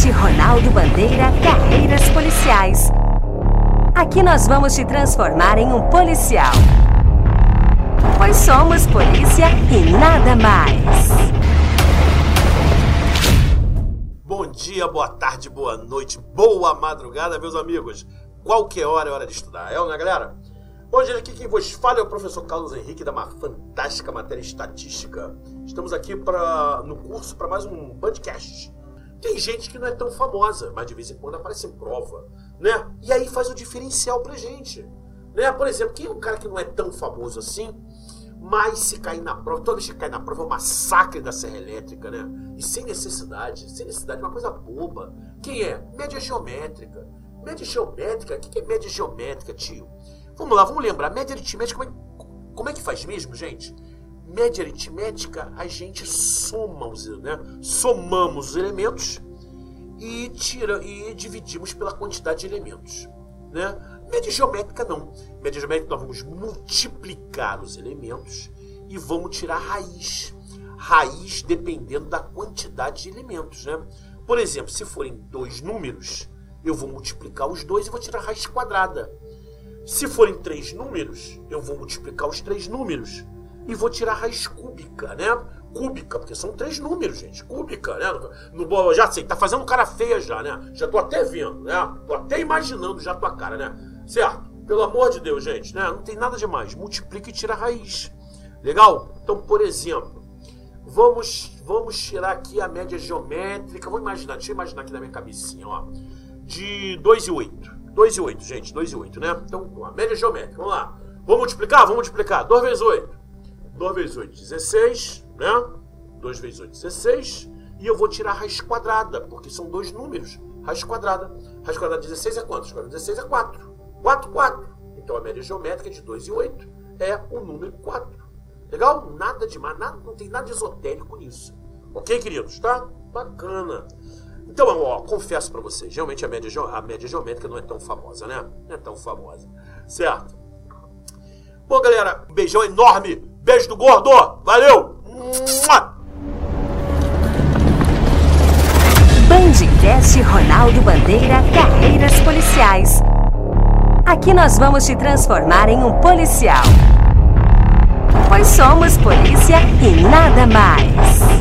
Podcast Ronaldo Bandeira Carreiras Policiais. Aqui nós vamos te transformar em um policial. Pois somos polícia e nada mais. Bom dia, boa tarde, boa noite, boa madrugada, meus amigos. Qualquer hora é hora de estudar, é, né, galera? Hoje aqui quem vos fala é o professor Carlos Henrique da uma fantástica matéria estatística. Estamos aqui pra, no curso para mais um podcast. Tem gente que não é tão famosa, mas de vez em quando aparece em prova, né? E aí faz o diferencial pra gente. Né? Por exemplo, quem é um cara que não é tão famoso assim, mas se cair na prova, toda vez que cai na prova é um massacre da serra elétrica, né? E sem necessidade, sem necessidade, uma coisa boba. Quem é? Média geométrica. Média geométrica? O que é média geométrica, tio? Vamos lá, vamos lembrar. Média aritmética, como é, como é que faz mesmo, gente? Média aritmética, a gente soma os, né? Somamos os elementos e tira e dividimos pela quantidade de elementos, né? Média geométrica não. Média geométrica nós vamos multiplicar os elementos e vamos tirar raiz. Raiz dependendo da quantidade de elementos, né? Por exemplo, se forem dois números, eu vou multiplicar os dois e vou tirar a raiz quadrada. Se forem três números, eu vou multiplicar os três números e vou tirar a raiz cúbica, né? Cúbica, porque são três números, gente. Cúbica, né? No, no, já sei, tá fazendo cara feia já, né? Já tô até vendo, né? Tô até imaginando já tua cara, né? Certo? Pelo amor de Deus, gente, né? Não tem nada demais. Multiplica e tira a raiz. Legal? Então, por exemplo, vamos, vamos tirar aqui a média geométrica. Vou imaginar, deixa eu imaginar aqui na minha cabecinha, ó. De 2 e 8. 2 e 8, gente, 2 e 8, né? Então, a média geométrica, vamos lá. Vamos multiplicar? Vamos multiplicar. 2 vezes 8. 2 vezes 8, 16, né? 2 vezes 8, 16. E eu vou tirar a raiz quadrada, porque são dois números. Raiz quadrada. Raiz quadrada de 16 é quanto? Raiz quadrada de 16 é 4. 4, 4. Então a média geométrica de 2 e 8 é o número 4. Legal? Nada demais, nada, não tem nada esotérico nisso. Ok, queridos? Tá? Bacana. Então, ó, confesso para vocês, realmente a média, a média geométrica não é tão famosa, né? Não é tão famosa. Certo? Bom, galera, um beijão enorme. Beijo do gordo. Valeu. Bandcast Ronaldo Bandeira Carreiras Policiais. Aqui nós vamos te transformar em um policial. Pois somos polícia e nada mais.